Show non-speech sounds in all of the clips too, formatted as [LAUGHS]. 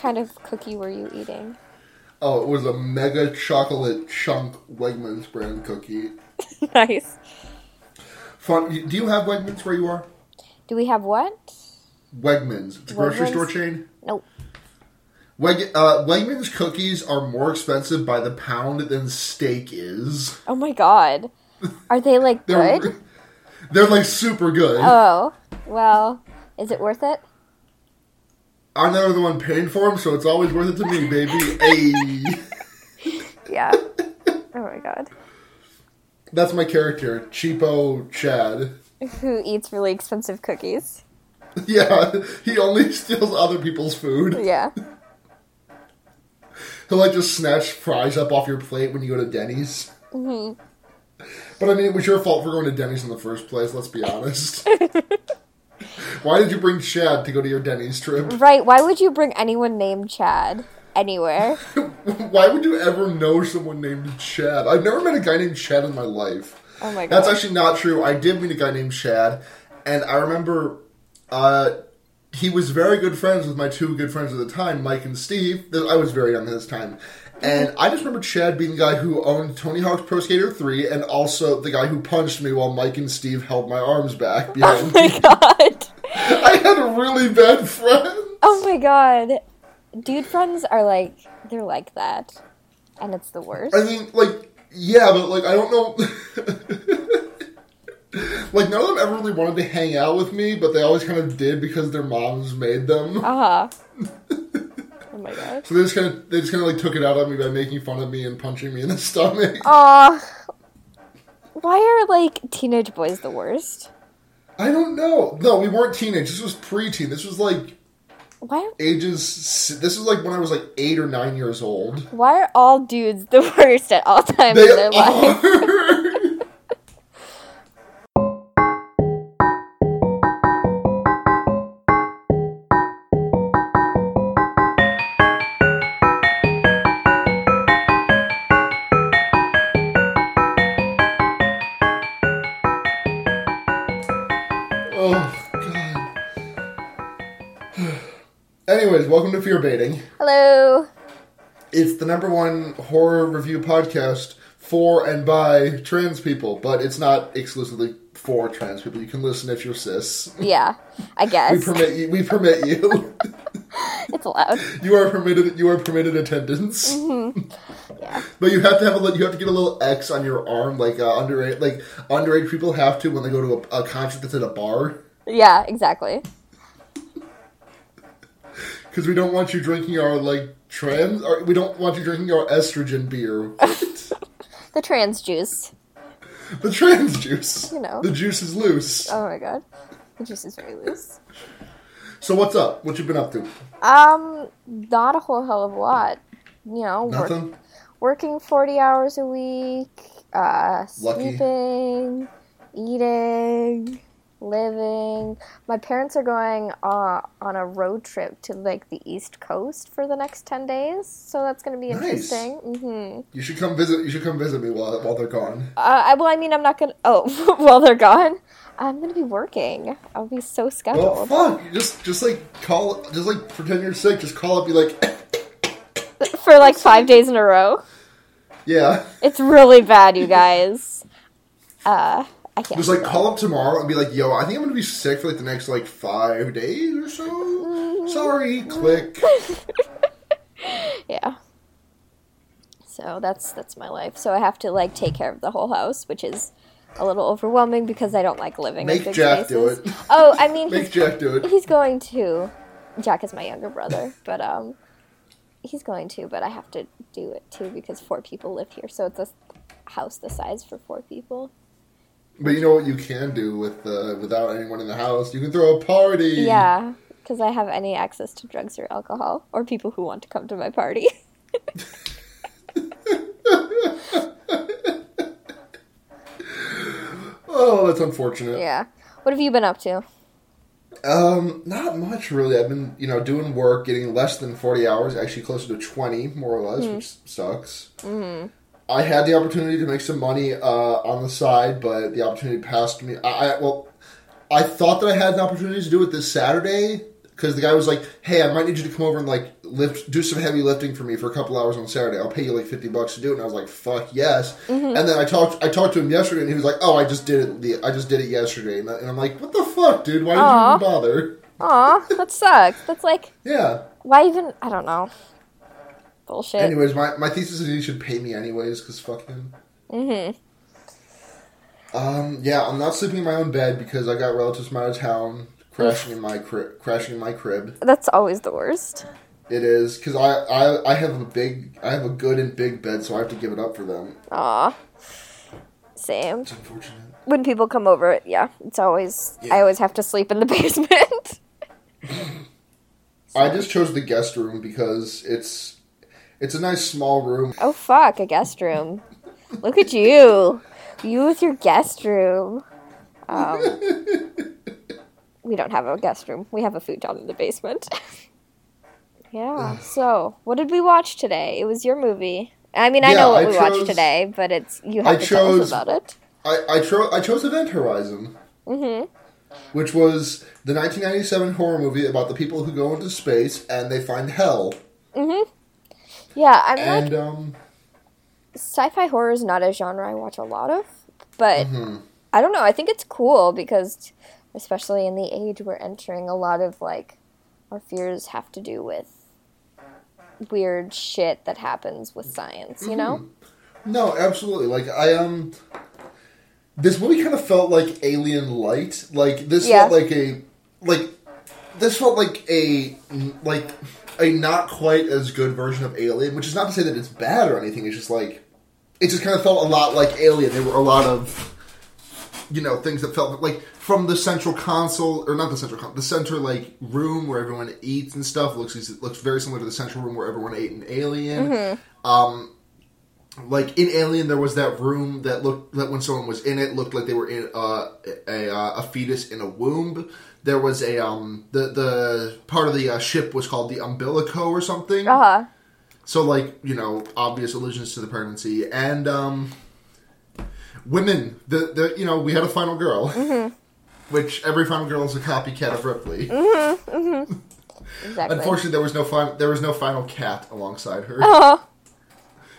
kind of cookie were you eating? Oh, it was a mega chocolate chunk Wegmans brand cookie. [LAUGHS] nice. Fun. Do you have Wegmans where you are? Do we have what? Wegmans. It's a grocery store chain. Nope. Weg, uh, Wegmans cookies are more expensive by the pound than steak is. Oh my god. Are they like [LAUGHS] They're good? they're like super good. Oh, well, is it worth it? I'm never the one paying for them, so it's always worth it to me, baby. hey, [LAUGHS] Yeah. oh my god. that's my character, cheapo Chad. Who eats really expensive cookies? [LAUGHS] Yeah, he only steals other people's food. Yeah. [LAUGHS] He'll like just snatch fries up off your plate when you go to Denny's. Mm-hmm. But I mean, it was your fault for going to Denny's in the first place. Let's be honest. Why did you bring Chad to go to your Denny's trip? Right. Why would you bring anyone named Chad anywhere? [LAUGHS] Why would you ever know someone named Chad? I've never met a guy named Chad in my life. Oh my god. That's actually not true. I did meet a guy named Chad, and I remember uh, he was very good friends with my two good friends at the time, Mike and Steve. I was very young at this time. And I just remember Chad being the guy who owned Tony Hawk's Pro Skater 3 and also the guy who punched me while Mike and Steve held my arms back behind oh me. my [LAUGHS] god. I had a really bad friend. Oh my god. Dude friends are like they're like that. And it's the worst. I mean, like, yeah, but like, I don't know. [LAUGHS] like, none of them ever really wanted to hang out with me, but they always kind of did because their moms made them. [LAUGHS] Uh-huh. oh my god. So they just kind of they just kind of like took it out on me by making fun of me and punching me in the [LAUGHS] stomach. Aw. Why are like teenage boys the worst? I don't know. No, we weren't teenage. This was preteen. This was like Why ages. This is like when I was like eight or nine years old. why are all dudes the [LAUGHS] worst at all times They in their life? [LAUGHS] welcome to Fear Baiting. Hello. It's the number one horror review podcast for and by trans people, but it's not exclusively for trans people. You can listen if you're cis. Yeah, I guess. We permit you. We permit you. [LAUGHS] it's allowed. you are permitted. You are permitted attendance. Yeah. But you have to have a you have to get a little X on your arm, like uh, underage like underage people have to when they go to a, a concert that's at a bar, Yeah, exactly. Because we don't want you drinking our like trans. Or we don't want you drinking our estrogen beer, [LAUGHS] The trans juice. the trans juice. You know. the juice is loose. Oh my god. The juice is very loose. So what's up? What you been up to? Um, not a whole hell of a lot. You know, work, working 40 hours a week, uh, Lucky. sleeping, eating, living. My parents are going uh, on a road trip to like the East Coast for the next 10 days, so that's going to be Nice. interesting. hmm You should come visit. You should come visit me while while they're gone. Uh, I, well, I mean, I'm not going to. Oh, [LAUGHS] while they're gone, I'm going to be working. I'll be so scheduled. Well, fuck. You just just like call. Just like pretend you're sick. Just call up. Be like, [LAUGHS] for like five days in a row. yeah. It's really bad, you guys. Uh, I can't. Just like call up tomorrow and be like, "Yo, I think I'm gonna be sick for like the next like five days or so." Sorry. Click. [LAUGHS] Yeah. So that's that's my life. So I have to like take care of the whole house, which is a little overwhelming because I don't like living in Make big Jack do it. Oh, I mean, Make he's, Jack do it. he's going to. Jack is my younger brother, but um, he's going to. But I have to do it too because four people live here, so it's a house the size for four people. But you know what you can do with uh, without anyone in the house? You can throw a party. Yeah, because I have any access to drugs or alcohol or people who want to come to my party. [LAUGHS] Oh, that's unfortunate. yeah. What have you been up to? Um, not much really. I've been, you know, doing work, getting less than forty hours, actually closer to twenty, more or less, which sucks. Mm-hmm. I had the opportunity to make some money uh, on the side, but the opportunity passed me. I, I well, I thought that I had an opportunity to do it this Saturday because the guy was like, "Hey, I might need you to come over and like lift, do some heavy lifting for me for a couple hours on Saturday. I'll pay you like fifty bucks to do it." And I was like, "Fuck yes!" And then I talked, I talked to him yesterday, and he was like, "Oh, I just did it. The, I just did it yesterday." And, I'm like, "What the fuck, dude? Why did you even bother?" Aw, that sucks. That's like, Yeah. why even? I don't know. Bullshit. Anyways, my, my thesis is he should pay me anyways, because fuck him. Mm-hmm. Um, yeah, I'm not sleeping in my own bed because I got relatives from out of town crashing in my crib. Crashing in my crib. That's always the worst. It is because I, I I have a big I have a good and big bed, so I have to give it up for them. Aw. Same. It's unfortunate. When people come over, yeah, it's always. Yeah. I always have to sleep in the [LAUGHS] basement. [LAUGHS] I just chose the guest room because it's it's a nice small room. oh fuck, a guest room. Look at you. You with your guest room. Um, [LAUGHS] we don't have a guest room. We have a food futon in the basement. [LAUGHS] yeah. So, what did we watch today? It was your movie. I mean, I Yeah, know what I we chose- watched today, but it's you I have to tell us about it. I I, cho- I chose Event Horizon, Mm-hmm. which was the 1997 horror movie about the people who go into space and they find hell. Mm-hmm. Yeah, I'm And um, sci-fi horror is not a genre I watch a lot of, but mhm. I don't know. I think it's cool because, especially in the age we're entering, a lot of like our fears have to do with weird shit that happens with science. You know? No, absolutely. Like I um this movie kind of felt like Alien Light. Like this Yeah. felt like a like this felt like a like a not quite as good version of Alien, which is not to say that it's bad or anything. It's just like it just kind of felt a lot like Alien. There were a lot of you know things that felt like from the central console or not the central console, the center like room where everyone eats and stuff looks it looks very similar to the central room where everyone ate in Alien. Um, like in Alien, there was that room that looked that when someone was in it looked like they were in a uh, a fetus in a womb. There was a um the the part of the uh, ship was called the umbilico or something. Uh huh. So like you know obvious allusions to the pregnancy and um women. The the you know we had a final girl, [LAUGHS] which every final girl is a copycat of Ripley. [LAUGHS] Exactly. Unfortunately, there was no fin- there was no final cat alongside her [LAUGHS] Oh,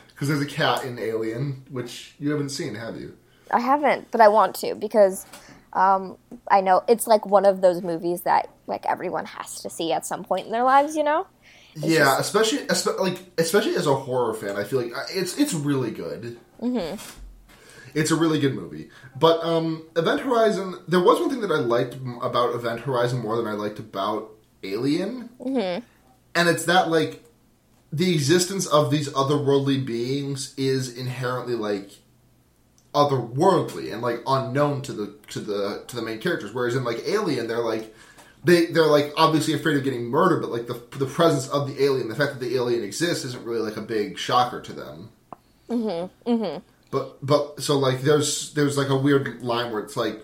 because there's a cat in Alien, which you haven't seen, have you? I haven't, but I want to because um, I know it's like one of those movies that like everyone has to see at some point in their lives. You know? yeah, especially espe- like especially as a horror fan, I feel like uh, it's it's really good. Mm-hmm. It's a really good movie. But um, Event Horizon, there was one thing that I liked about Event Horizon more than I liked about Alien, mm-hmm. and it's that like the existence of these otherworldly beings is inherently like otherworldly and like unknown to the to the to the main characters. Whereas in like Alien, they're like they they're like obviously afraid of getting murdered, but like the the presence of the alien, the fact that the alien exists, isn't really like a big shocker to them. Mm-hmm. Mm-hmm. But but so like there's there's like a weird line where it's like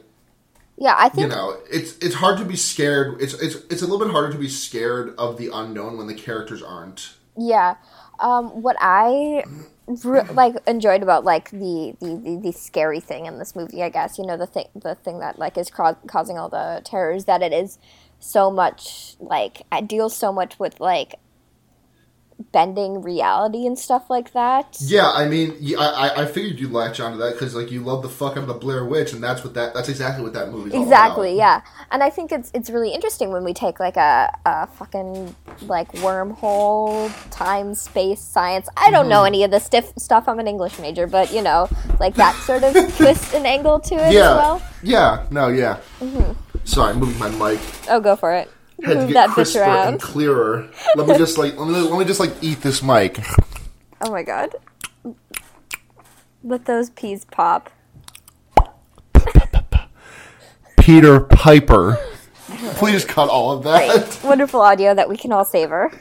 Yeah, I think you know it's it's hard to be scared. It's it's it's a little bit harder to be scared of the unknown when the characters aren't. Yeah. Um, what I re- like enjoyed about like the, the, the, the scary thing in this movie, I guess, you know, the thing the thing that like is ca- causing all the terrors that it is so much like it deals so much with like bending reality and stuff like that. Yeah, I mean, I I- figured you'd latch onto that because like you love the fuck out of the Blair Witch, and that's what that that's exactly what that movie's all Exactly, yeah, and I think it's it's really interesting when we take like a, a fucking like wormhole, time, space, science. I don't Mm-hmm. know any of the stiff stuff. I'm an English major, but you know, like that sort of [LAUGHS] twist and angle to it Yeah, as well. yeah, no, yeah. Sorry, I'm moving my mic. Oh, go for it. Had to get crisper and clearer. Let me just like let me let me just like eat this mic. Oh my god. Let those peas pop. Peter Piper. Please cut all of that. Great. Wonderful audio that we can all savor.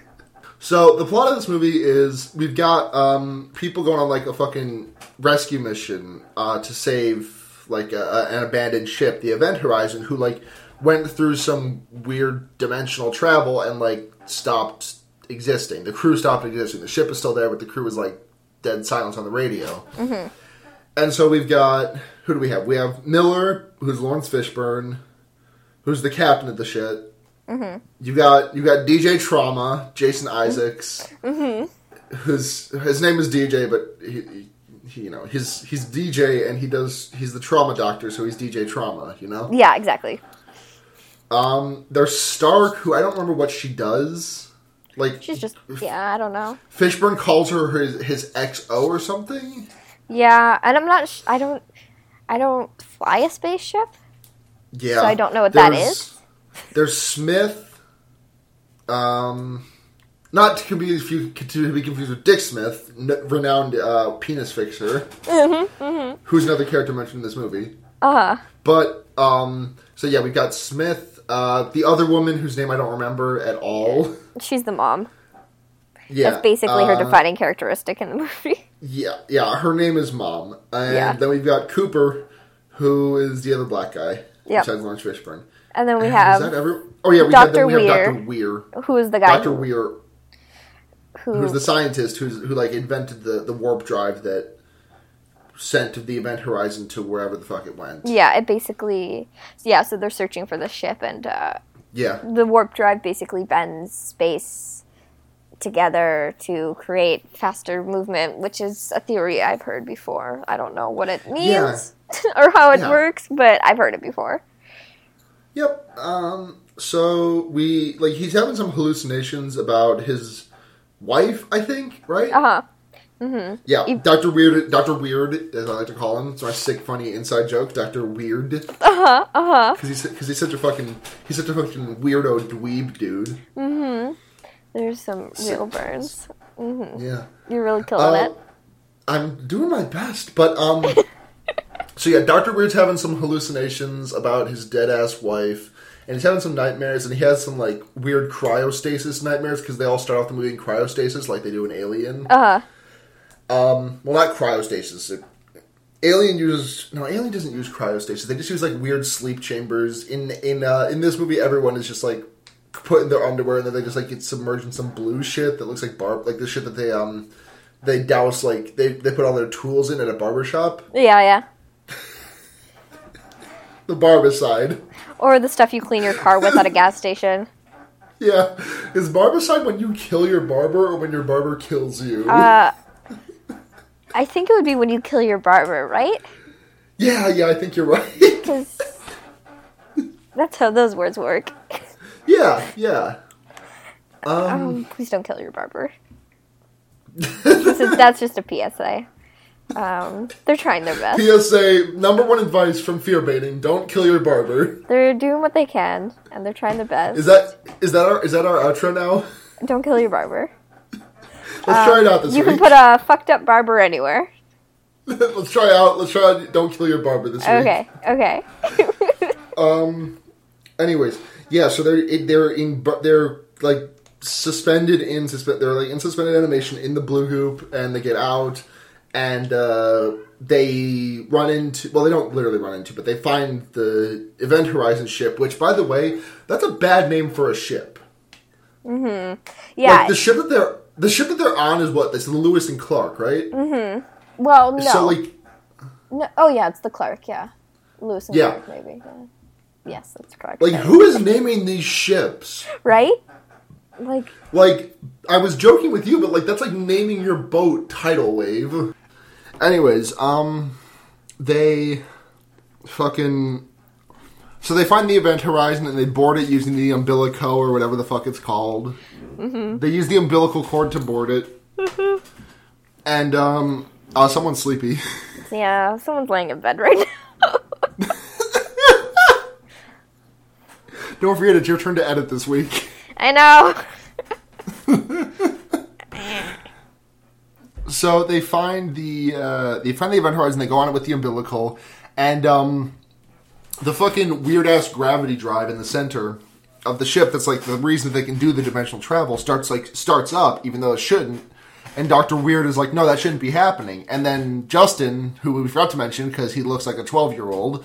So the plot of this movie is we've got um, people going on like a fucking rescue mission uh, to save like a- an abandoned ship, the Event Horizon, who like went through some weird dimensional travel and like stopped existing. The crew stopped existing. The ship is still there, but the crew is like dead silence on the radio. Mm-hmm. And so we've got who do we have? We have Miller, who's Laurence Fishburne, who's the captain of the ship. Mm-hmm. You got you got DJ Trauma, Jason mm-hmm. Isaacs, whose his name is DJ, but he, he, you know, his he's DJ and he does he's the trauma doctor, so he's DJ Trauma. You know. Yeah, exactly. Um, there's Stark, who I don't remember what she does. Like She's just yeah, I don't know. Fishburne calls her his his XO or something. Yeah, and I'm not. Sh- I don't. I don't fly a spaceship. Yeah, So I don't know what that is. There's- Smith. Um, not to be confused, to be confused with Dick Smith, n- renowned uh, penis fixer, Mm-hmm, who's another character mentioned in this movie. Uh huh. But um, so yeah, we've got Smith, uh, the other woman whose name I don't remember at all. She's the mom. Yeah, That's basically her uh, defining characteristic in the movie. Yeah, yeah, her name is Mom, and Yeah. then we've got Cooper, who is the other black guy. Yep. Besides Laurence Fishburne. And then we is have that every? Oh yeah, we have, Dr. then we have Weir. Doctor Weir. who is the guy Doctor who, Weir, who who's the scientist who's who like invented the the warp drive that sent to the event horizon to wherever the fuck it went. yeah, it basically yeah. So they're searching for the ship, and uh, Yeah, the warp drive basically bends space together to create faster movement, which is a theory I've heard before. I don't know what it means [LAUGHS] or how it Yeah. works, but I've heard it before. Yep. Um. So we like he's having some hallucinations about his wife. I think right. Uh huh. Yeah, Doctor Weird, Doctor Weird, as I like to call him. It's my sick, funny inside joke, Doctor Weird, Uh huh. Uh huh. because he's because he's such a fucking he's such a fucking weirdo dweeb dude. Mm-hmm. There's some real burns. Mhm. Yeah, You're really killing Uh, it. I'm doing my best, but um, [LAUGHS] so yeah, Doctor Weird's having some hallucinations about his dead ass wife, and he's having some nightmares, and he has some like weird cryostasis nightmares because they all start off the movie in cryostasis, like they do in Alien. Uh huh. Um, well, not cryostasis. It, Alien uses no. Alien doesn't use cryostasis. They just use like weird sleep chambers. In in uh, in this movie, everyone is just like put in their underwear, and then they just like get submerged in some blue shit that looks like barb, like the shit that they um they douse like they they put all their tools in at a barber shop. Yeah, yeah. [LAUGHS] The barbicide. Or the stuff you clean your car with at a gas station. [LAUGHS] Yeah, is barbicide when you kill your barber or when your barber kills you? Uh, I think it would be when you kill your barber, right? yeah, yeah, I think you're right. [LAUGHS] Because that's how those words work. yeah, yeah. Um, Um, please don't kill your barber. [LAUGHS] is, that's just a PSA. Um, they're trying their best. PSA number one advice from fear baiting: don't kill your barber. They're doing what they can, and they're trying their best. Is that is that our is that our outro now? Don't kill your barber. Let's try it out this You can put a fucked up barber anywhere. [LAUGHS] let's try out. Let's try out. Don't kill your barber this week. Okay, okay. [LAUGHS] Um. Anyways, yeah. So they're they're in they're like suspended in suspend. They're like in suspended animation in the blue goop, and they get out, and uh, they run into. Well, they don't literally run into, but they find the Event Horizon ship. Which, by the way, that's a bad name for a ship. Mm-hmm. Yeah. Like the ship that they're the ship that they're on is what? It's the Lewis and Clark, right? Mm-hmm. Well, no. So like no. Oh, yeah, it's the Clark, yeah. Lewis and Yeah. Clark, maybe. Yeah. Yes, that's correct. like who is naming these ships? Right? Like, Like, I was joking with you, but like that's like naming your boat Tidal Wave. Anyways, um, they fucking so they find the event horizon and they board it using the umbilico or whatever the fuck it's called. They use the umbilical cord to board it, and um, uh, someone's sleepy. [LAUGHS] yeah, someone's laying in bed right now. [LAUGHS] Don't forget, it's your turn to edit this week. I know. [LAUGHS] So they find the uh, they find the event horizon. They go on it with the umbilical, and um, the fucking weird ass gravity drive in the center of the ship. That's like the reason they can do the dimensional travel. Starts like starts up, even though it shouldn't. And Doctor Weird is like, no, that shouldn't be happening. And then Justin, who we forgot to mention because he looks like a twelve year old,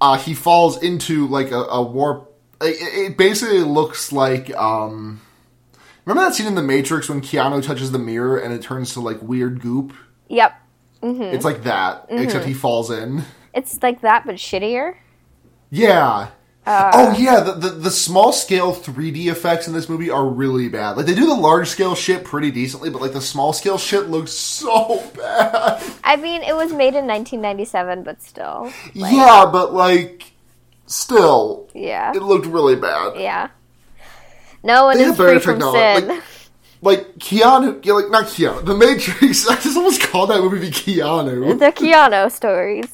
uh, he falls into like a, a warp. It, it basically looks like um, remember that scene in The Matrix when Keanu touches the mirror and it turns to like weird goop. Yep. It's like that, except he falls in. It's like that, but shittier. Yeah, Uh, oh yeah, the, the the small scale 3D effects in this movie are really bad. Like they do the large scale shit pretty decently, but like the small scale shit looks so [LAUGHS] bad. I mean, it was made in 1997, but still. Like, yeah, but like still, Yeah. it looked really bad. Yeah. No one They is free from sin. like- Like Keanu, yeah, like not Keanu, The Matrix. [LAUGHS] I just almost called that movie be Keanu. the Keanu stories.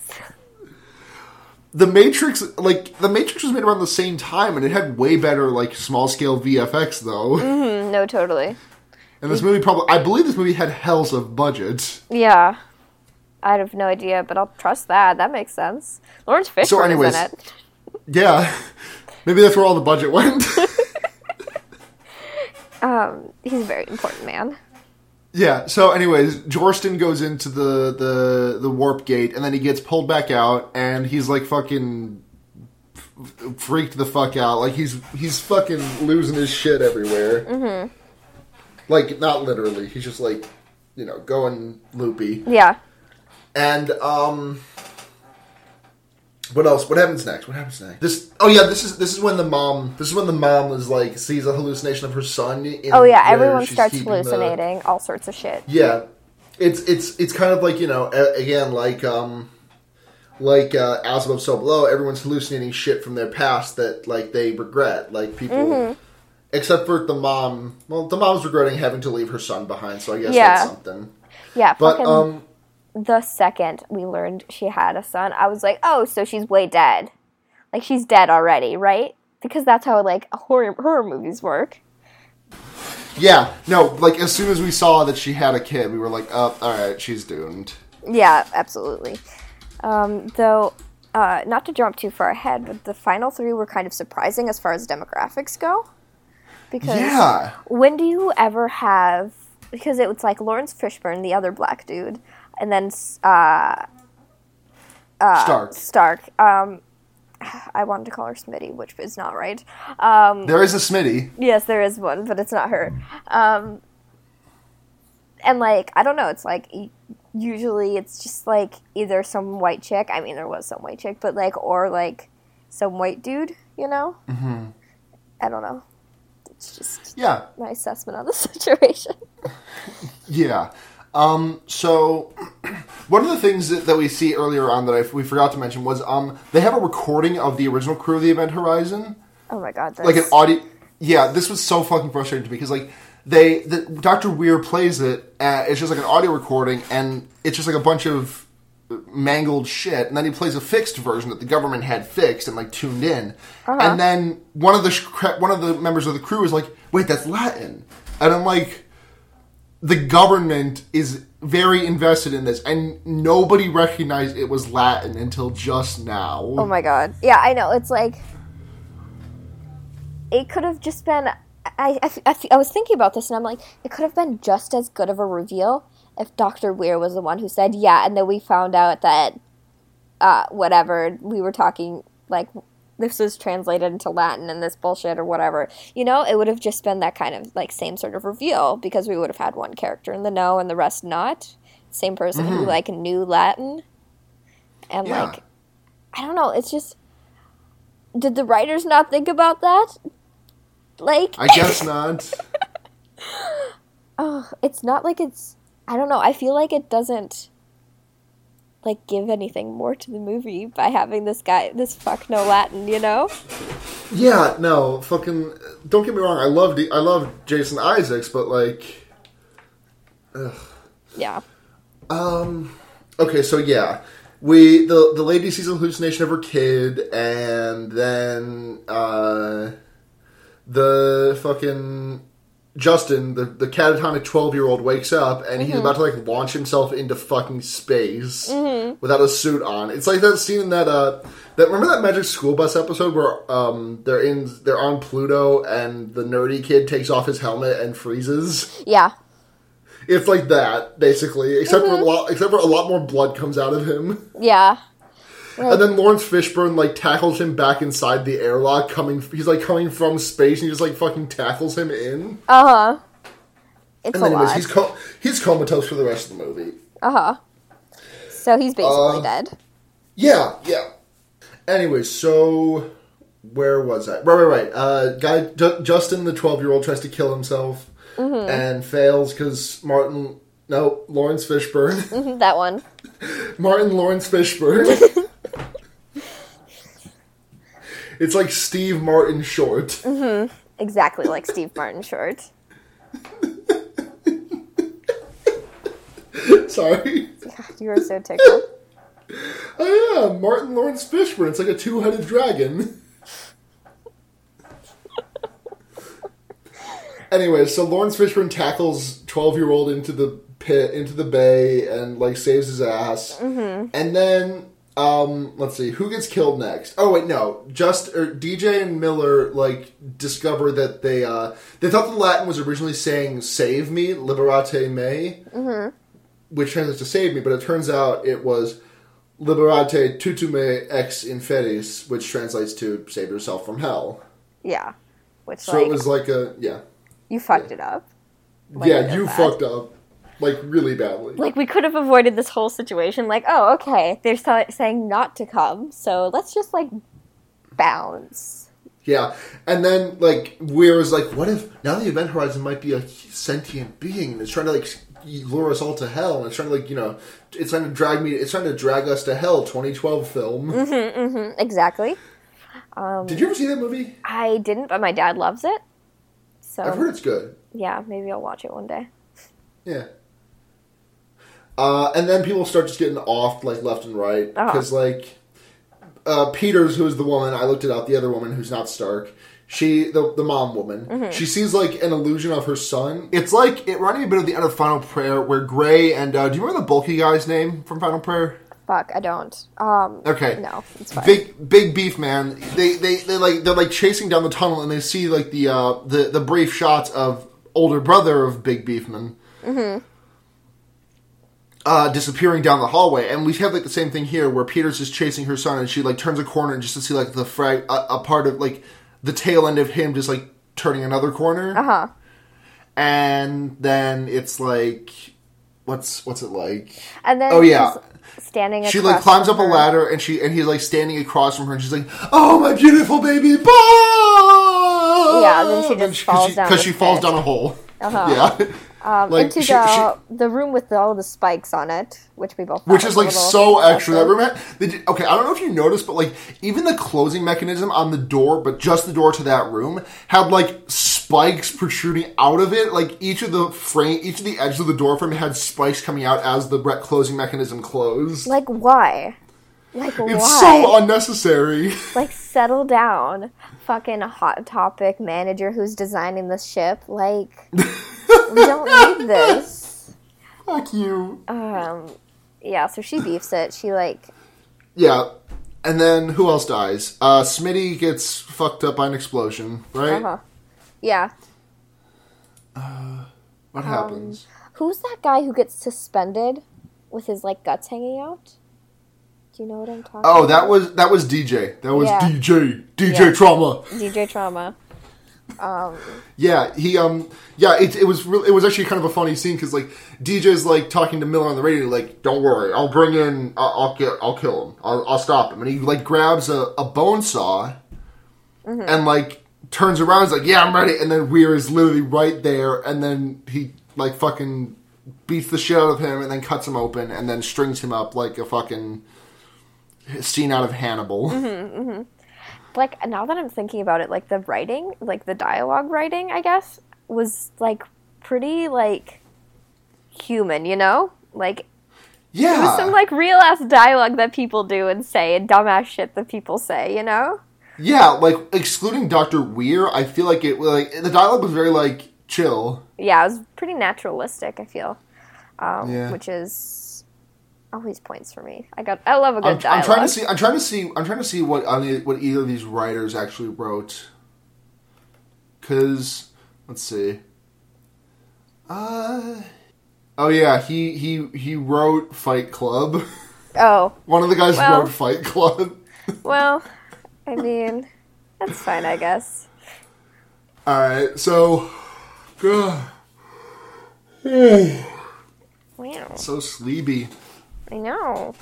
The Matrix, like the Matrix was made around the same time, and it had way better like small scale VFX though. Mm, no, totally. And this movie probably, I believe this movie had hells of budget. Yeah. I have no idea, but I'll trust that. That makes sense. Laurence Fishburne anyways- is in it. Yeah, [LAUGHS] maybe that's where all the budget went. [LAUGHS] Um, he's a very important man. Yeah. So, anyways, Justin goes into the the the warp gate, and then he gets pulled back out, and he's like fucking f- freaked the fuck out. Like he's he's fucking losing his shit everywhere. Mm-hmm. Like not literally. He's just like you know going loopy. Yeah. And um what else? What happens next? What happens next? This oh yeah, this is this is when the mom this is when the mom is like sees a hallucination of her son. In Oh yeah, everyone starts keeping the- hallucinating all sorts of shit. yeah. It's it's it's kind of like, you know, again like um like uh, as above so below, everyone's hallucinating shit from their past that like they regret. Like people Mm-hmm. except for the mom. Well, the mom's regretting having to leave her son behind, so I guess Yeah. that's something. Yeah, But fucking um the second we learned she had a son, I was like, oh, so she's way dead. Like she's dead already, right? Because that's how like horror horror movies work. Yeah, no, like as soon as we saw that she had a kid, we were like, oh, all right, she's doomed. Yeah, absolutely. Um, though, uh, not to jump too far ahead, but the final three were kind of surprising as far as demographics go. Because Yeah. when do you ever have? Because it was like Laurence Fishburne, the other black dude, and then uh, Stark. Stark. Um, [SIGHS] I wanted to call her Smitty, which is not right. Um, There is a Smitty. Yes, there is one, but it's not her. Um, and like, I don't know. It's like usually it's just like either some white chick. I mean, there was some white chick, but like, or like some white dude. You know? Mm-hmm. I don't know. It's just Yeah, my assessment on the [LAUGHS] situation. [LAUGHS] yeah. Um, so one of the things that, that we see earlier on that I, we forgot to mention was um, they have a recording of the original crew of the Event Horizon, Oh my god! That's, like an audio. Yeah, this was so fucking frustrating to me because like they, the, Doctor Weir plays it. Uh, it's just like an audio recording, and it's just like a bunch of mangled shit. And then he plays a fixed version that the government had fixed and like tuned in. And then one of the sh- one of the members of the crew is like, "Wait, that's Latin," and I'm like. The government is very invested in this, and nobody recognized it was Latin until just now. Oh my god! Yeah, I know. It's like it could have just been. I, I, I, was thinking about this, and I'm like, it could have been just as good of a reveal if Doctor Weir was the one who said yeah, and then we found out that uh, whatever we were talking like this was translated into Latin and this bullshit or whatever. You know, it would have just been that kind of like same sort of reveal because we would have had one character in the know and the rest not. Same person who mm-hmm. like knew Latin. And Yeah. like I don't know, it's just did the writers not think about that? Like I guess [LAUGHS] not. oh, it's not like it's I don't know, I feel like it doesn't like give anything more to the movie by having this guy this fuck no Latin, you know? Yeah, no, fucking. Don't get me wrong. I love I love Jason Isaacs, but like, Yeah. um, okay, so yeah, we the the lady sees a hallucination of her kid, and then uh, the fucking Justin, the the catatonic twelve year old, wakes up and he's about to like launch himself into fucking space without a suit on. It's like that scene in that uh that remember that Magic School Bus episode where um they're in they're on Pluto and the nerdy kid takes off his helmet and freezes. Yeah. It's like that basically, except for a lot except for a lot more blood comes out of him. Yeah. And then Laurence Fishburne like tackles him back inside the airlock. Coming, he's like coming from space, and he just like fucking tackles him in. Uh huh. It's And a anyways, lot. he's co- he's comatose for the rest of the movie. Uh huh. So he's basically Uh, dead. Yeah, yeah. Anyways, so where was I? Right, right, right. Uh, guy Ju- Justin, the twelve-year-old, tries to kill himself and fails because Martin. No, Laurence Fishburne. that one. [LAUGHS] Martin Lawrence Fishburne. [LAUGHS] it's like Steve Martin short. Mhm. Exactly like Steve Martin short. [LAUGHS] Sorry. God, you are so tickled. Oh yeah, Martin Lawrence Fishburne. It's like a two-headed dragon. [LAUGHS] anyway, so Laurence Fishburne tackles twelve-year-old into the pit, into the bay, and like saves his ass. Mm-hmm. And then, um, let's see, who gets killed next? Oh wait, no, just or DJ and Miller like discover that they uh they thought the Latin was originally saying "save me," "liberate me," which translates to "save me," but it turns out it was Liberate tutemet ex inferis, which translates to save yourself from hell. Yeah. Which So like it was like a yeah. you fucked it up. Like, yeah, you fucked up. Like really badly. Like we could have avoided this whole situation. Like, oh, okay, they're sa- saying not to come, so let's just like bounce. yeah. And then like Weir is like, what if now the event horizon might be a sentient being and it's trying to like lure us all to hell and it's trying to like, you know, it's trying to drag me it's trying to drag us to hell 2012 film. Mm, Exactly. Um, Did you ever see that movie? I didn't, but my dad loves it. So I've heard it's good. yeah, maybe I'll watch it one day. Yeah. Uh, and then people start just getting off like left and right because like uh, Peters, who's the woman I looked it up, the other woman who's not Stark. She, the the mom woman, Mm-hmm. she sees like an illusion of her son. It's like it reminded me a bit of the end of Final Prayer, where Gray and uh, do you remember the bulky guy's name from Final Prayer? Fuck, I don't. Um, Okay. no, it's fine. Big big beef man. They they they like they're like chasing down the tunnel and they see like the uh the the brief shots of older brother of Big Beefman. Uh, disappearing down the hallway, and we have like the same thing here, where Peters is chasing her son, and she like turns a corner, and just to see like the frag, a, a part of like the tail end of him just like turning another corner, Uh huh. and then it's like, what's what's it like? And then Oh, yeah. standing. she like climbs up a ladder and she and he's like standing across from her and she's like, "Oh my beautiful baby boy!" Yeah, and then she just falls down because she falls pit. down a hole. Uh-huh. Yeah, um, like, into she- the the room with all the spikes on it, which we both which is like so extra. That room, had- did, okay, I don't know if you noticed, but like even the closing mechanism on the door, but just the door to that room, had like spikes protruding out of it. Like each of the frame, each of the edges of the door frame had spikes coming out as the closing mechanism closed. Like why? Like it's why? so unnecessary. [LAUGHS] like settle down, fucking hot topic manager who's designing this ship. Like [LAUGHS] we don't need this. Fuck you. Um, yeah. So she beefs it. She like Yeah. And then who else dies? Uh, Smitty gets fucked up by an explosion, right? uh huh. Yeah. Uh, What happens? Who's that guy who gets suspended with his like guts hanging out? Do you know what I'm talking? Oh, that was that was DJ. That was Yeah. DJ. DJ Yeah. Trauma. DJ Trauma. Um, Yeah, he um yeah, it, it was it was actually kind of a funny scene cuz like DJ's like talking to Miller on the radio like, "Don't worry, I'll bring in I'll I'll, get, I'll kill him. I'll, I'll stop him." And he like grabs a, a bone saw and like turns around he's like, "Yeah, I'm ready." And then Weir is literally right there and then he like fucking beats the shit out of him and then cuts him open and then strings him up like a fucking scene out of Hannibal. Like now that I'm thinking about it, like the writing, like the dialogue writing, I guess, was like pretty like human, you know? Like Yeah. It was some like real ass dialogue that people do and say and dumbass shit that people say, you know? Yeah, like excluding Doctor Weir, I feel like it like the dialogue was very like chill. Yeah, it was pretty naturalistic, I feel. Um, Yeah. Which is always points for me. I got I love a good I'm, I'm trying to see. I'm trying to see. I'm trying to see what what either of these writers actually wrote. Cause let's see. Uh, oh yeah, he he he wrote Fight Club. Oh, One of the guys Well- wrote Fight Club. well, I mean, that's fine, I guess. All right, so. ugh, Wow. so sleepy. I know.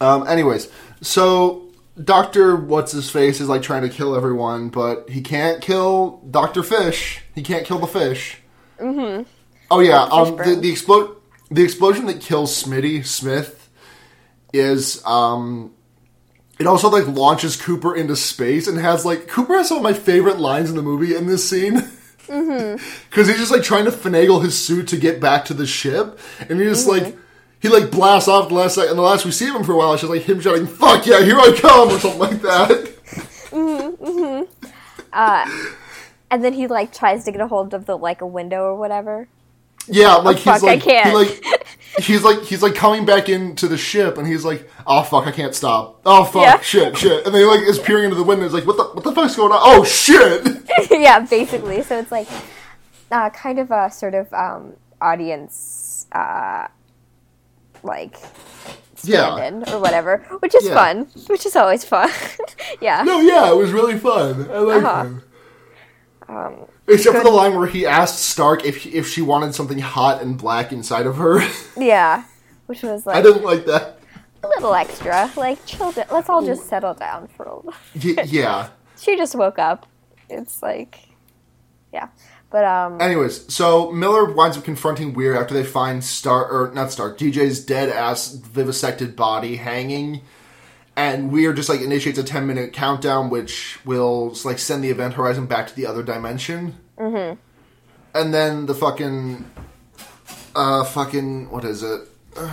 Um, anyways, so Doctor what's his face is like trying to kill everyone, but he can't kill Doctor Fish. He can't kill the fish. Mm-hmm. Oh yeah, um, the the explode the explosion that kills Smitty Smith is um. It also like launches Cooper into space and has like Cooper has some of my favorite lines in the movie in this scene. [LAUGHS] [LAUGHS] Because he's just like trying to finagle his suit to get back to the ship, and he just like he like blasts off the last. And the last we see of him for a while, it's just like him shouting "Fuck yeah, here I come" or something like that. Mm-hmm. Uh and then he like tries to get a hold of the like a window or whatever. Yeah, like fuck, he's I like can't. he like he's like he's like coming back into the ship, and he's like, "Oh fuck, I can't stop. Oh fuck, Yeah. shit, shit." And then he like is peering into the window. He's like, "What the what the fuck's going on? Oh shit!" [LAUGHS] yeah, basically. So it's like uh, kind of a sort of um, audience uh, like Yeah. stand-in or whatever, which is Yeah. fun. Which is always fun. [LAUGHS] yeah. No, yeah, it was really fun. I like Uh-huh. him. Um, Except for the line where he asked Stark if if she wanted something hot and black inside of her. [LAUGHS] yeah. Which was like I didn't like that. a little extra. Like, chill. down. Let's all just settle down for a little. Y- yeah. [LAUGHS] She just woke up. It's like, yeah. But um, Anyways, so Miller winds up confronting Weir after they find Star or not Star DJ's dead ass vivisected body hanging, and Weir just like initiates a ten minute countdown, which will like send the event horizon back to the other dimension. Mm-hmm. And then the fucking, uh, fucking what is it? [SIGHS]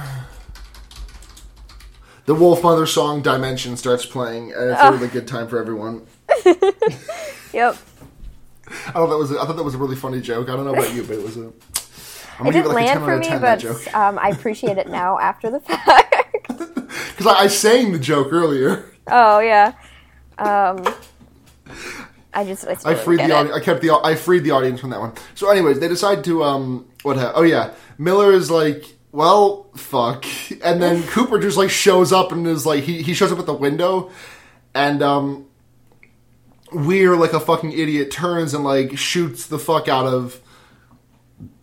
The Wolfmother song "Dimension" starts playing, and it's a really good time for everyone. [LAUGHS] yep. I thought [LAUGHS] that was a, I thought that was a really funny joke. I don't know about you, but it was a. I'm It didn't like a 10 land for me, 10, but um, I appreciate it now [LAUGHS] after the fact. [LAUGHS] Because I, I sang the joke earlier. oh yeah. Um, I just I, I freed the audience. I kept the I freed the audience from that one. So, anyways, they decide to um what? Ha- oh yeah, Miller is like, well, fuck, and then Cooper just like shows up and is like he he shows up at the window, and um. Weir, like a fucking idiot, turns and like shoots the fuck out of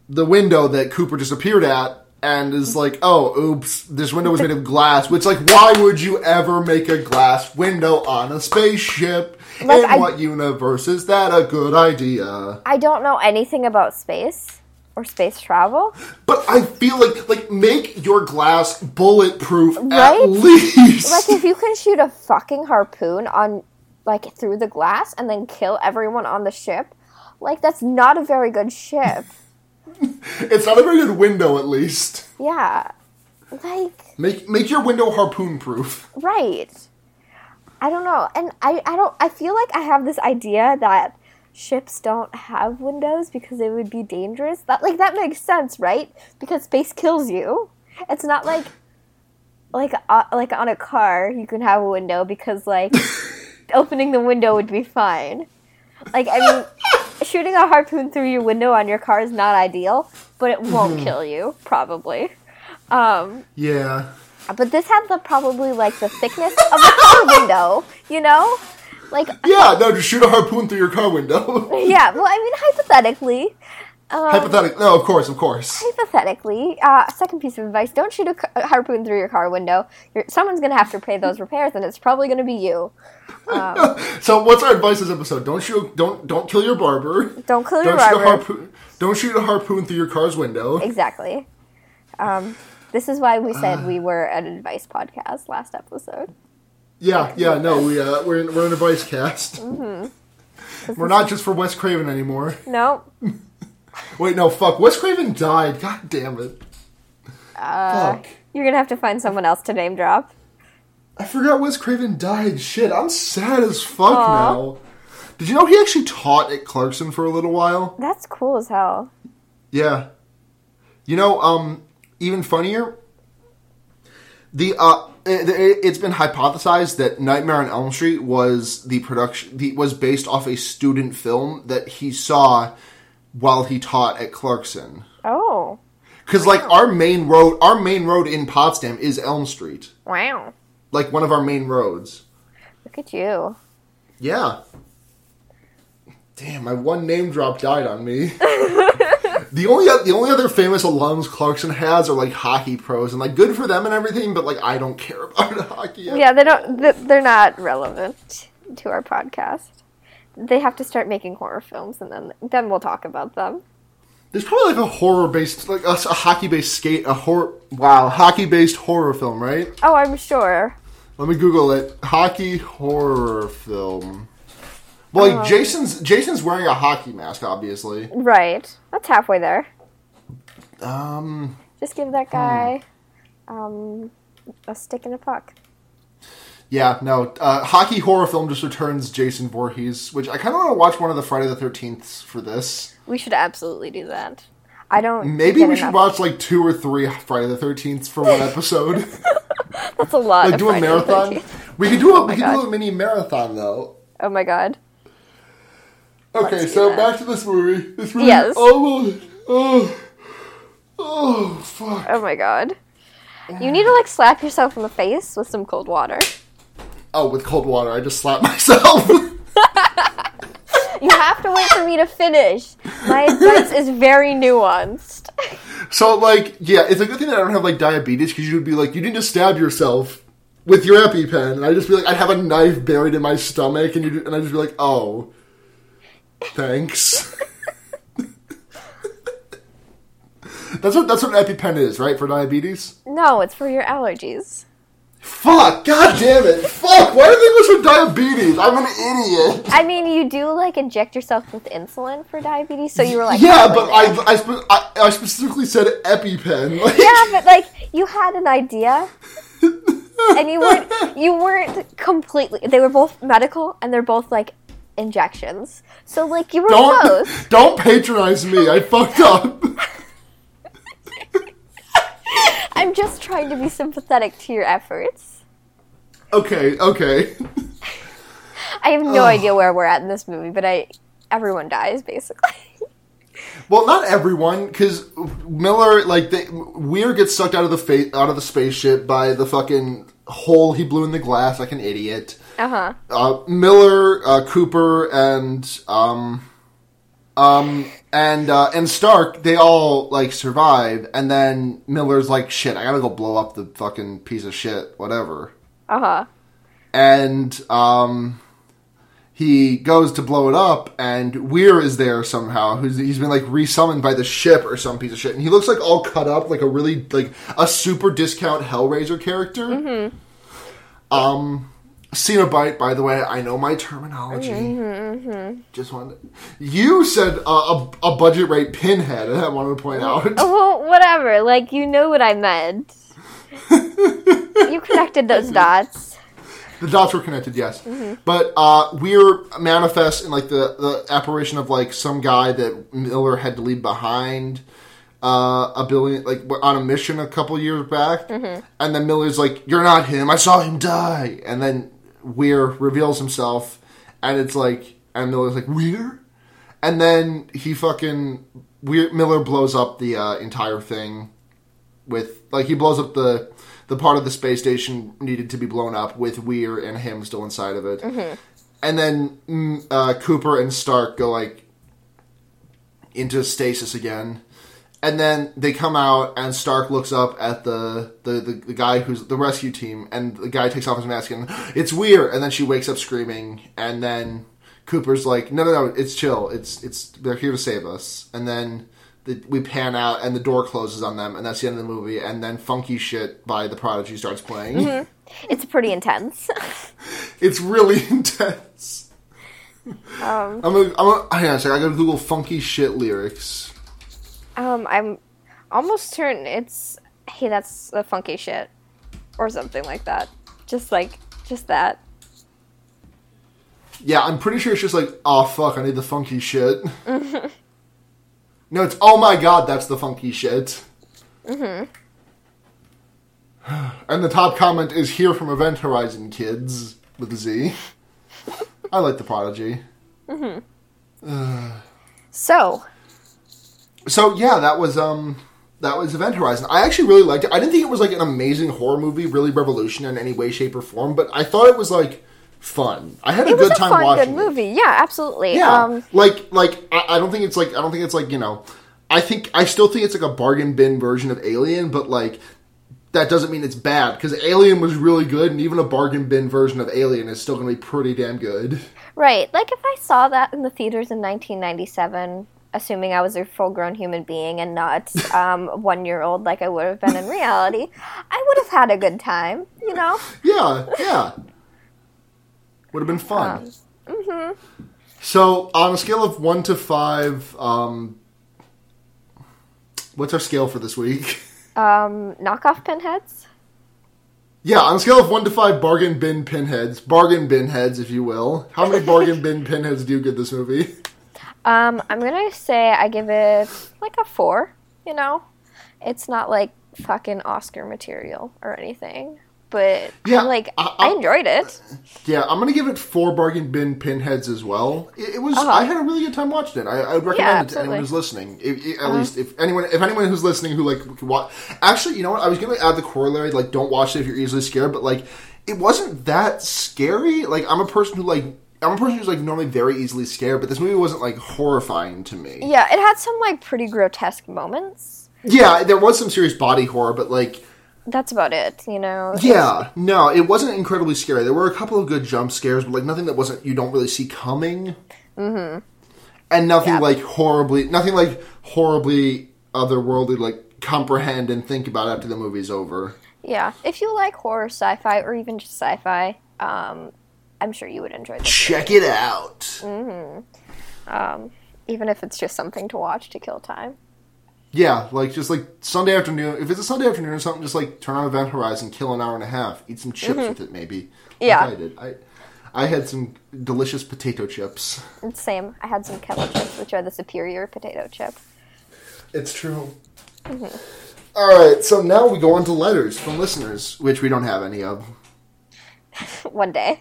the window that Cooper just appeared at, and is like, "Oh, oops, this window was made of glass." Which, like, why would you ever make a glass window on a spaceship? Like, In I- what universe is that a good idea? I don't know anything about space or space travel. But I feel like, like, make your glass bulletproof Right? at least. Like if you can shoot a fucking harpoon on like through the glass and then kill everyone on the ship, like that's not a very good ship. [LAUGHS] it's not a very good window, at least. Yeah. Like Make make your window harpoon proof. right. I don't know. And I I don't I feel like I have this idea that ships don't have windows because it would be dangerous. That like that makes sense, right? Because space kills you. It's not like like uh, like on a car you can have a window because like [LAUGHS] opening the window would be fine. Like I mean [LAUGHS] shooting a harpoon through your window on your car is not ideal, but it won't kill you probably. Um Yeah. but this had the probably like the thickness of a car [LAUGHS] window, you know? Like Yeah, no, just shoot a harpoon through your car window. [LAUGHS] yeah, well I mean hypothetically, um, Hypothetic. No, of course, of course. hypothetically, uh, second piece of advice: don't shoot a, ca- a harpoon through your car window. You're, someone's gonna have to pay those repairs, and it's probably gonna be you. [LAUGHS] So, what's our advice this episode? Don't shoot. Don't don't kill your barber. Don't kill your Don't shoot a barber. harpoon. Don't shoot a harpoon through your car's window. Exactly. Um, this is why we said we [SIGHS] were an advice podcast last episode. Yeah, yeah. No, we uh, we're in, we're in a vice cast. Mm-hmm. [LAUGHS] We're not just for Wes Craven anymore. [LAUGHS] No, Wait, no, fuck. Wes Craven died. God damn it. Uh, fuck. you're gonna have to find someone else to name drop. I forgot Wes Craven died. Shit, I'm sad as fuck Aw. now. Did you know he actually taught at Clarkson for a little while? That's cool as hell. Yeah. You know, um, even funnier. The uh, it, it, it's been hypothesized that Nightmare on Elm Street was the production the, was based off a student film that he saw while he taught at Clarkson. Oh, Because like our main road, our main road in Potsdam is Elm Street, wow! Like one of our main roads. Look at you. Yeah. Damn, my one name drop died on me. [LAUGHS] The only the only other famous alums Clarkson has are like hockey pros, and like good for them and everything. But like I don't care [LAUGHS] about hockey. Yeah, they don't. They're not relevant to our podcast. They have to start making horror films, and then then we'll talk about them. There's probably like a horror based, like a, a hockey based skate, a horror. Wow, hockey based horror film, right? Oh, I'm sure. Let me Google it. Hockey horror film. Well, like Jason's Jason's wearing a hockey mask, obviously. Right. That's halfway there. Um, Just give that guy um, a stick and a puck. yeah, no. Uh, hockey horror film just returns Jason Voorhees, which I kind of want to watch one of the Friday the Thirteenths for this. We should absolutely do that. I don't. Maybe we should enough- watch like two or three Friday the Thirteenths for one [LAUGHS] episode. That's a lot. like do a Friday marathon. We could do a oh we my could do a mini marathon though. Oh my god. Okay, Let's so back to this movie. This movie Yes. almost. Oh, oh, fuck. Oh my god. [SIGHS] You need to like slap yourself in the face with some cold water. Oh, with cold water, I just slapped [LAUGHS] myself. [LAUGHS] You have to wait for me to finish. My advice is very nuanced. so, like, yeah, it's a good thing that I don't have like diabetes because you would be like, you need to stab yourself with your EpiPen, and I'd just be like, I'd have a knife buried in my stomach, and you and I'd just be like, oh, thanks. [LAUGHS] that's what that's what an EpiPen is, right? For diabetes. No, it's for your allergies. Fuck! God damn it! Fuck! Why do they go for diabetes? I'm an idiot. I mean, you do like inject yourself with insulin for diabetes, so you were like, yeah, but I. I, spe- I, I specifically said EpiPen. Like, yeah, but like you had an idea, and you weren't you weren't completely. They were both medical, and they're both like injections. So like you were close. don't don't patronize me. I fucked up. [LAUGHS] I'm just trying to be sympathetic to your efforts. okay, okay. [LAUGHS] I have no idea where we're at in this movie, but I everyone dies basically. [LAUGHS] Well, not everyone, because Miller, like, they, Weir gets sucked out of the fa- out of the spaceship by the fucking hole he blew in the glass, like an idiot. Uh huh. uh, Miller, uh, Cooper, and um, um, and uh, and Stark, they all like survive, and then Miller's like, "Shit, I gotta go blow up the fucking piece of shit, whatever." Uh huh. And um, he goes to blow it up, and Weir is there somehow. Who's he's been like resummoned by the ship or some piece of shit, and he looks like all cut up, like a really like a super discount Hellraiser character. Mm-hmm. Um, Cenobite, by the way, I know my terminology. Mm-hmm, Just wanted. You said uh, a, a budget rate pinhead, and I wanted to point out. Oh, [LAUGHS] well, whatever. Like you know what I meant. [LAUGHS] you connected those dots. The dots were connected, yes. Mm-hmm. But uh, Weir manifests in like the, the apparition of like some guy that Miller had to leave behind uh, a billion like on a mission a couple years back, Mm-hmm. and then Miller's like, "You're not him. I saw him die." And then Weir reveals himself, and it's like, and Miller's like, "Weir," and then he fucking Weir Miller blows up the uh, entire thing with like he blows up the the part of the space station needed to be blown up with Weir and him still inside of it. And then mm, uh, Cooper and Stark go like into stasis again. And then they come out, and Stark looks up at the, the, the, the guy who's the rescue team, and the guy takes off his mask, and it's weird And then she wakes up screaming, and then Cooper's like, "No, no, no, it's chill. It's it's they're here to save us." And then the, we pan out, and the door closes on them, and that's the end of the movie. And then funky shit by the Prodigy starts playing. It's pretty intense. [LAUGHS] it's really [LAUGHS] intense. um, I'm gonna, I'm gonna, hang on a second. I gotta Google funky shit lyrics. Um, I'm almost certain it's hey, that's the funky shit, or something like that. Just like just that. Yeah, I'm pretty sure it's just like, oh fuck, I need the funky shit. [LAUGHS] no, it's oh my god, that's the funky shit. Mm-hmm. [SIGHS] And the top comment is here from Event Horizon Kids with a Z. [LAUGHS] I like the Prodigy. [SIGHS] So So yeah, that was um that was Event Horizon. I actually really liked it. I didn't think it was like an amazing horror movie, really revolutionary in any way, shape, or form, but I thought it was like fun. I had a it was good a time fun, watching good it. movie. Yeah, absolutely. Yeah, Um, like like I, I don't think it's like I don't think it's like you know I think I still think it's like a bargain bin version of Alien, but like that doesn't mean it's bad because Alien was really good, and even a bargain bin version of Alien is still going to be pretty damn good. Right. Like if I saw that in the theaters in 1997, assuming I was a full-grown human being and not um, [LAUGHS] one-year-old like I would have been in reality, I would have had a good time. You know. [LAUGHS] Yeah, yeah, would have been fun. mm-hmm. So on a scale of one to five, um, what's our scale for this week? [LAUGHS] Um, knockoff pinheads. Yeah, on a scale of one to five, bargain bin pinheads, bargain bin heads, if you will. How many bargain bin pinheads do you get this movie? Um, I'm gonna say I give it like a four. You know, it's not like fucking Oscar material or anything, but Yeah, I'm like I- I, I- enjoyed it. Yeah, I'm gonna give it four bargain bin pinheads as well. It, it was Uh-huh. I had a really good time watching it. I, I would recommend Yeah, it to anyone who's listening. At Uh-huh. least if anyone if anyone who's listening who like watch. Actually, you know what? I was gonna add the corollary like don't watch it if you're easily scared, but like it wasn't that scary. Like I'm a person who like I'm a person who's like normally very easily scared, but this movie wasn't like horrifying to me. Yeah, it had some like pretty grotesque moments. Yeah, there was some serious body horror, but like That's about it. You know. Yeah, no, it wasn't incredibly scary. There were a couple of good jump scares, but like nothing that wasn't you don't really see coming. Mm-hmm. And nothing Yeah. like horribly, nothing like horribly otherworldly, like comprehend and think about after the movie's over. Yeah, if you like horror, sci-fi, or even just sci-fi, um, I'm sure you would enjoy this. Check it out. Um, even if it's just something to watch to kill time. Yeah, like just like Sunday afternoon. If it's a Sunday afternoon or something, just like turn on Event Horizon, kill an hour and a half, eat some chips with it, maybe. Like Mm-hmm. Yeah. I did. I I had some delicious potato chips. Same. I had some kettle chips, which are the superior potato chip. It's true. All right, so now we go on to letters from listeners, which we don't have any of. [LAUGHS] One day.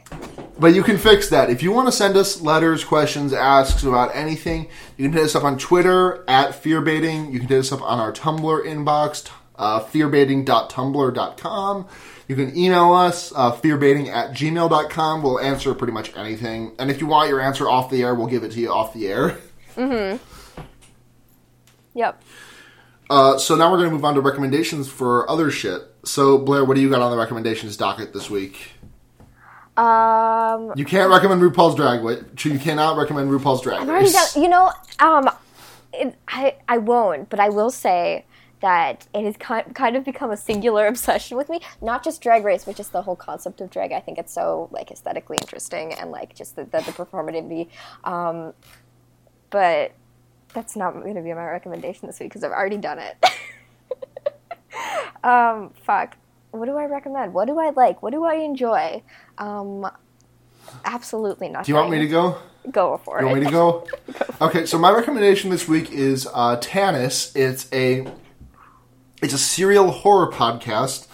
But you can fix that. If you want to send us letters, questions, asks about anything, you can hit us up on Twitter at fearbaiting. You can hit us up on our Tumblr inbox, uh, fearbaiting.tumblr.com. You can email us, uh, fearbaiting at gmail.com. We'll answer pretty much anything. And if you want your answer off the air, we'll give it to you off the air. [LAUGHS] Mm hmm. Yep. Uh, so now we're going to move on to recommendations for other shit. So, Blair, what do you got on the recommendations docket this week? Um, You can't recommend RuPaul's Drag Race. You cannot recommend RuPaul's Drag Race. done. You know, um, it, I I won't, but I will say that it has kind kind of become a singular [LAUGHS] obsession with me. Not just Drag Race, but just the whole concept of drag. I think it's so like aesthetically interesting and like just the the, the performativity. Um, but that's not going to be my recommendation this week because I've already done it. [LAUGHS] um, fuck. What do I recommend? What do I like? What do I enjoy? Um, absolutely nothing. Do you want me to go? go for You it? You want me to go? [LAUGHS] Okay, so my recommendation this week is uh, Tanis. It's a it's a serial horror podcast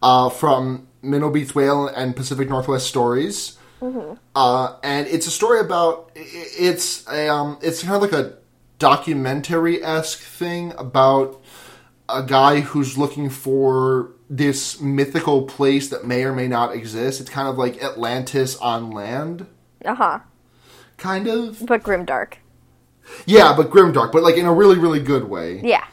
uh, from Minnow Beats Whale and Pacific Northwest Stories. Uh, and it's a story about it's a um, it's kind of like a documentary esque thing about a guy who's looking for this mythical place that may or may not exist. It's kind of like Atlantis on land, Uh huh. kind of. But grimdark. Yeah, but grimdark, but like in a really, really good way. Yeah.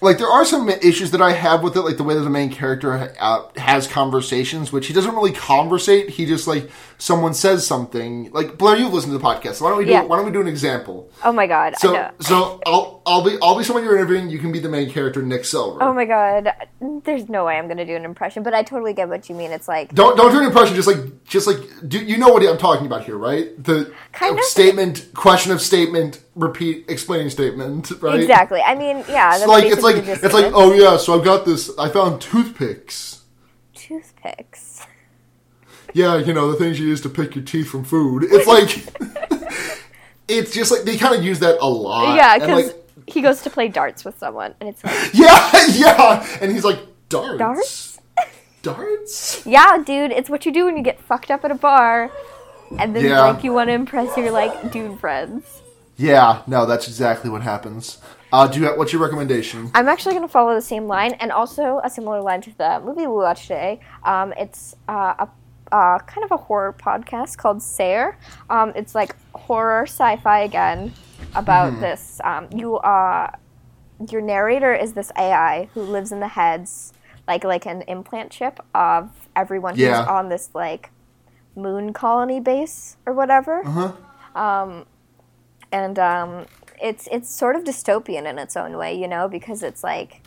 Like there are some issues that I have with it, like the way that the main character uh, has conversations, which he doesn't really conversate. He just like someone says something. Like Blair, you've listened to the podcast. So why don't we do? Yeah. Why don't we do an example? Oh my god. So, so I'll I'll be I'll be someone you're interviewing. You can be the main character, Nick Silver. Oh my god. There's no way I'm gonna do an impression, but I totally get what you mean. It's like Don't don't do an impression. Just like just like do you know what I'm talking about here, right? The Kind of. statement, question of statement, repeat, explaining statement, right? exactly. I mean, yeah. It's like it's like it's like oh, it. oh yeah, so I've got this. I found toothpicks. toothpicks. Yeah, you know the things you use to pick your teeth from food. It's like [LAUGHS] it's just like they kind of use that a lot. yeah, because like, he goes to play darts with someone, and it's like [LAUGHS] yeah, yeah, and he's like darts, darts. darts. Yeah, dude, it's what you do when you get fucked up at a bar, and then Yeah. like you want to impress your like dude friends. Yeah, no, that's exactly what happens. Uh, do you have, what's your recommendation? I'm actually going to follow the same line, and also a similar line to the movie we watched today. Um, it's uh, a uh, kind of a horror podcast called Sayer. Um, it's like horror sci-fi again about this. Um, you uh, your narrator is this AI who lives in the heads, like like an implant chip of everyone Yeah. who's on this like moon colony base or whatever. Uh-huh. and um, it's it's sort of dystopian in its own way, you know, because it's like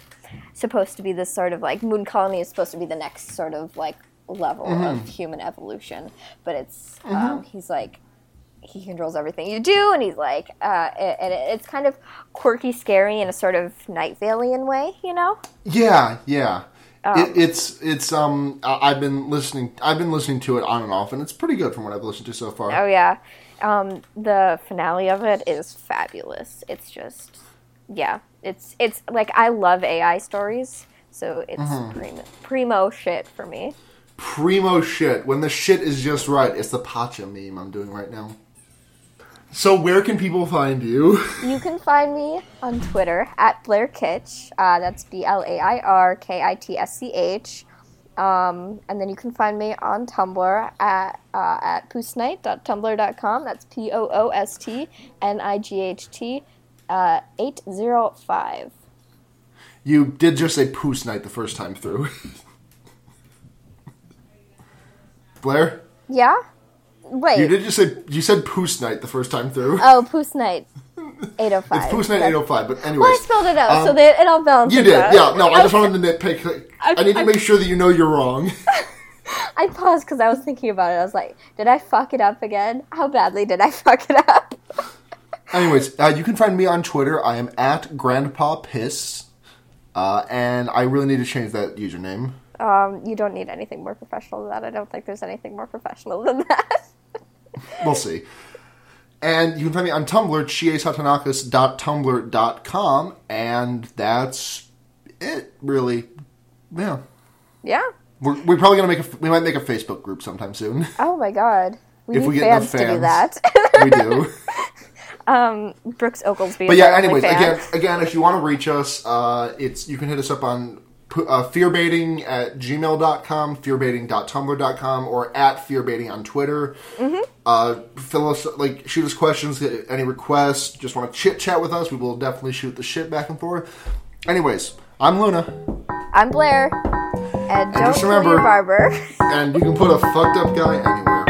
supposed to be this sort of like moon colony is supposed to be the next sort of like level of human evolution, but it's um, he's like he controls everything you do, and he's like, uh, and it, it's kind of quirky, scary in a sort of Night Valian way, you know. Yeah, yeah. it, it's it's um I've been listening I've been listening to it on and off and it's pretty good from what I've listened to so far. Oh yeah, um, the finale of it is fabulous. It's just, yeah, it's it's like I love AI stories, so it's primo, primo shit for me. Primo shit. When the shit is just right. It's the Pacha meme I'm doing right now. So where can people find you? [LAUGHS] You can find me on Twitter at Blair Kitsch. Uh, that's B L A I R K I T S C H. Um, and then you can find me on Tumblr at uh, at poostnight.tumblr.com. That's P O O S T N I G H T uh, eight zero five. You did just say Poos Night the first time through. [LAUGHS] Blair, Yeah. Wait. you did just say you said Poos Night the first time through. Oh, Poos Night. 805. it's That's- 805, but anyway. Well, I spelled it out, so Um, that it all balances You did, out. yeah. No, I just wanted to nitpick. I, I- need to make sure that you know you're wrong. [LAUGHS] I paused because I was thinking about it. I was like, did I fuck it up again? How badly did I [LAUGHS] fuck it up? [LAUGHS] Anyways, uh, you can find me on Twitter. I am at Grandpa Piss, uh, and I really need to change that username. Um, you don't need anything more professional than that. I don't think there's anything more professional than that. We'll see. And you can find me on Tumblr, chiesatanakis.tumblr.com, and that's it, really. Yeah. yeah. We're, we're probably gonna make a we might make a Facebook group sometime soon. Oh my god. We If need we get fans, enough to do fans. that. we do. [LAUGHS] Brooks Oglesby. But yeah, anyways, again, again, if you want to reach us, uh, it's you can hit us up on uh, fearbaiting at gmail.com, fearbaiting.tumblr.com, or at fearbaiting on Twitter. Mm-hmm. Uh, fill us, like, shoot us questions, any requests, just want to chit chat with us, we will definitely shoot the shit back and forth. Anyways, I'm Luna, I'm Blair. And don't just kill remember- your barber. and you can put a fucked up guy anywhere.